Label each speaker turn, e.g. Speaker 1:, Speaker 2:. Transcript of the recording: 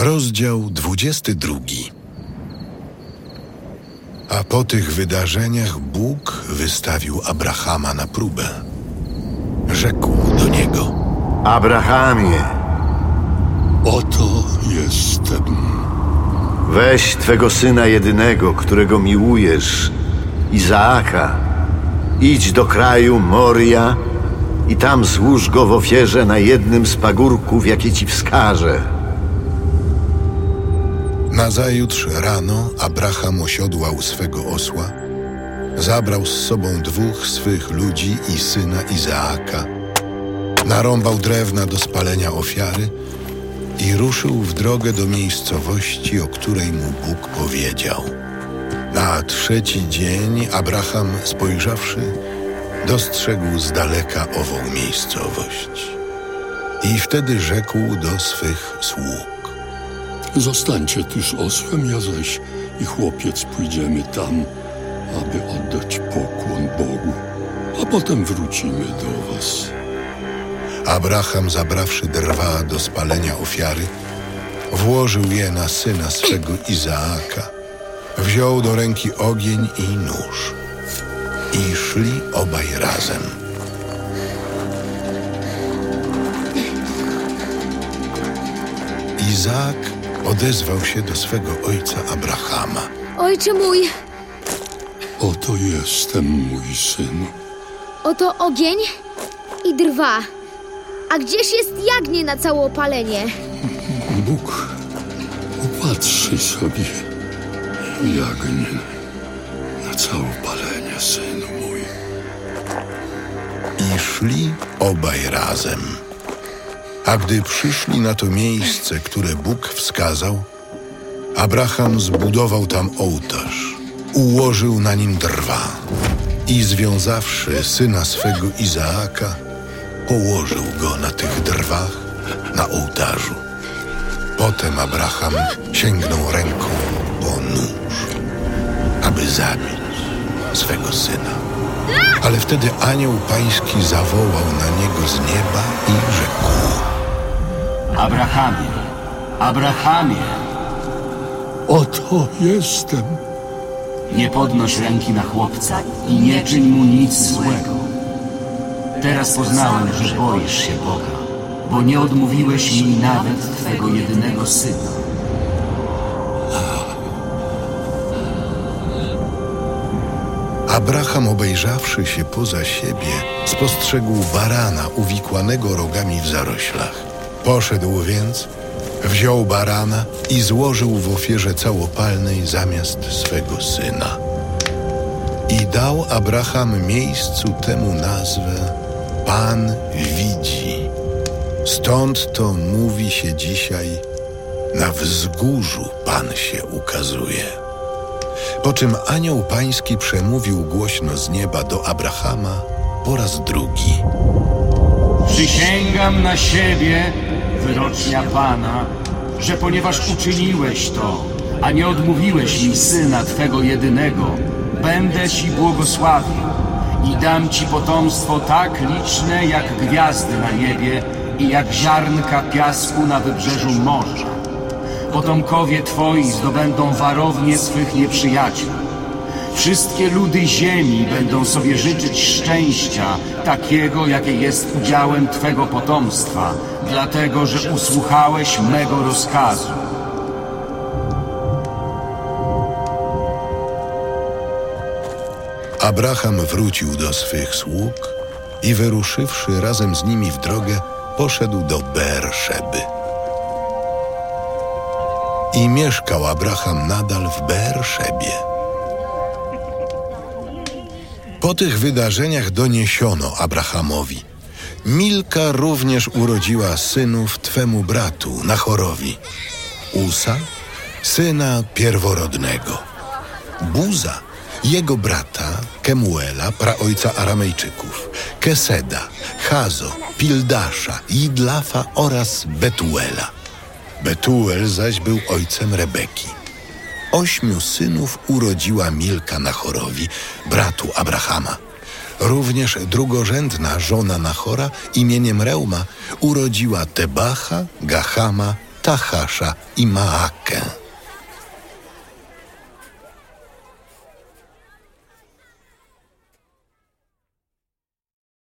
Speaker 1: Rozdział 22. A po tych wydarzeniach Bóg wystawił Abrahama na próbę. Rzekł do niego:
Speaker 2: Abrahamie,
Speaker 3: Oto jestem.
Speaker 2: weź twego syna jedynego, którego miłujesz, Izaaka, idź do kraju Moria i tam złóż go w ofierze na jednym z pagórków, jakie ci wskażę.
Speaker 1: Nazajutrz rano Abraham osiodłał swego osła, zabrał z sobą dwóch swych ludzi i syna Izaaka, narąbał drewna do spalenia ofiary i ruszył w drogę do miejscowości, o której mu Bóg powiedział. Na trzeci dzień Abraham, spojrzawszy, dostrzegł z daleka ową miejscowość. I wtedy rzekł do swych sług.
Speaker 3: Zostańcie z osłem, ja zaś i chłopiec pójdziemy tam, aby oddać pokłon Bogu, a potem wrócimy do was.
Speaker 1: Abraham, zabrawszy drwa do spalenia ofiary, włożył je na syna swego Izaaka, wziął do ręki ogień i nóż i szli obaj razem. Izaak odezwał się do swego ojca Abrahama.
Speaker 4: Ojcze mój,
Speaker 3: Oto jestem, mój synu.
Speaker 4: oto ogień i drwa. A gdzież jest jagnię na całopalenie?
Speaker 3: Bóg upatrzy sobie jagnię na całopalenie, synu mój.
Speaker 1: I szli obaj razem. A gdy przyszli na to miejsce, które Bóg wskazał, Abraham zbudował tam ołtarz, ułożył na nim drwa i związawszy syna swego Izaaka, położył go na tych drwach na ołtarzu. Potem Abraham sięgnął ręką po nóż, aby zabić swego syna. Ale wtedy anioł pański zawołał na niego z nieba i rzekł:
Speaker 5: Abrahamie, Abrahamie,
Speaker 3: Oto jestem.
Speaker 5: nie podnoś ręki na chłopca i nie czyń mu nic złego. Teraz poznałem, że boisz się Boga, bo nie odmówiłeś mi nawet Twego jedynego syna.
Speaker 1: Abraham, obejrzawszy się poza siebie, spostrzegł barana uwikłanego rogami w zaroślach. Poszedł więc, wziął barana i złożył w ofierze całopalnej zamiast swego syna. I dał Abraham miejscu temu nazwę Pan widzi. Stąd to mówi się dzisiaj, na wzgórzu Pan się ukazuje. Po czym anioł pański przemówił głośno z nieba do Abrahama po raz drugi.
Speaker 5: Przysięgam na siebie, wyrocznia Pana, że ponieważ uczyniłeś to, a nie odmówiłeś mi syna Twego jedynego, będę Ci błogosławił i dam Ci potomstwo tak liczne jak gwiazdy na niebie i jak ziarnka piasku na wybrzeżu morza. Potomkowie Twoi zdobędą warownie swych nieprzyjaciół. Wszystkie ludy ziemi będą sobie życzyć szczęścia, takiego, jakie jest udziałem Twego potomstwa, dlatego, że usłuchałeś mego rozkazu.
Speaker 1: Abraham wrócił do swych sług i wyruszywszy razem z nimi w drogę, poszedł do Beerszeby. I mieszkał Abraham nadal w Beerszebie. Po tych wydarzeniach doniesiono Abrahamowi. Milka również urodziła synów twemu bratu, Nachorowi. Usa, syna pierworodnego. Buza, jego brata, Kemuela, praojca Aramejczyków, Keseda, Chazo, Pildasza, Idlafa oraz Betuela. Betuel zaś był ojcem Rebeki. Ośmiu synów urodziła Milka Nachorowi, bratu Abrahama. Również drugorzędna żona Nachora imieniem Reuma urodziła Tebacha, Gahama Tahasza i Maakę.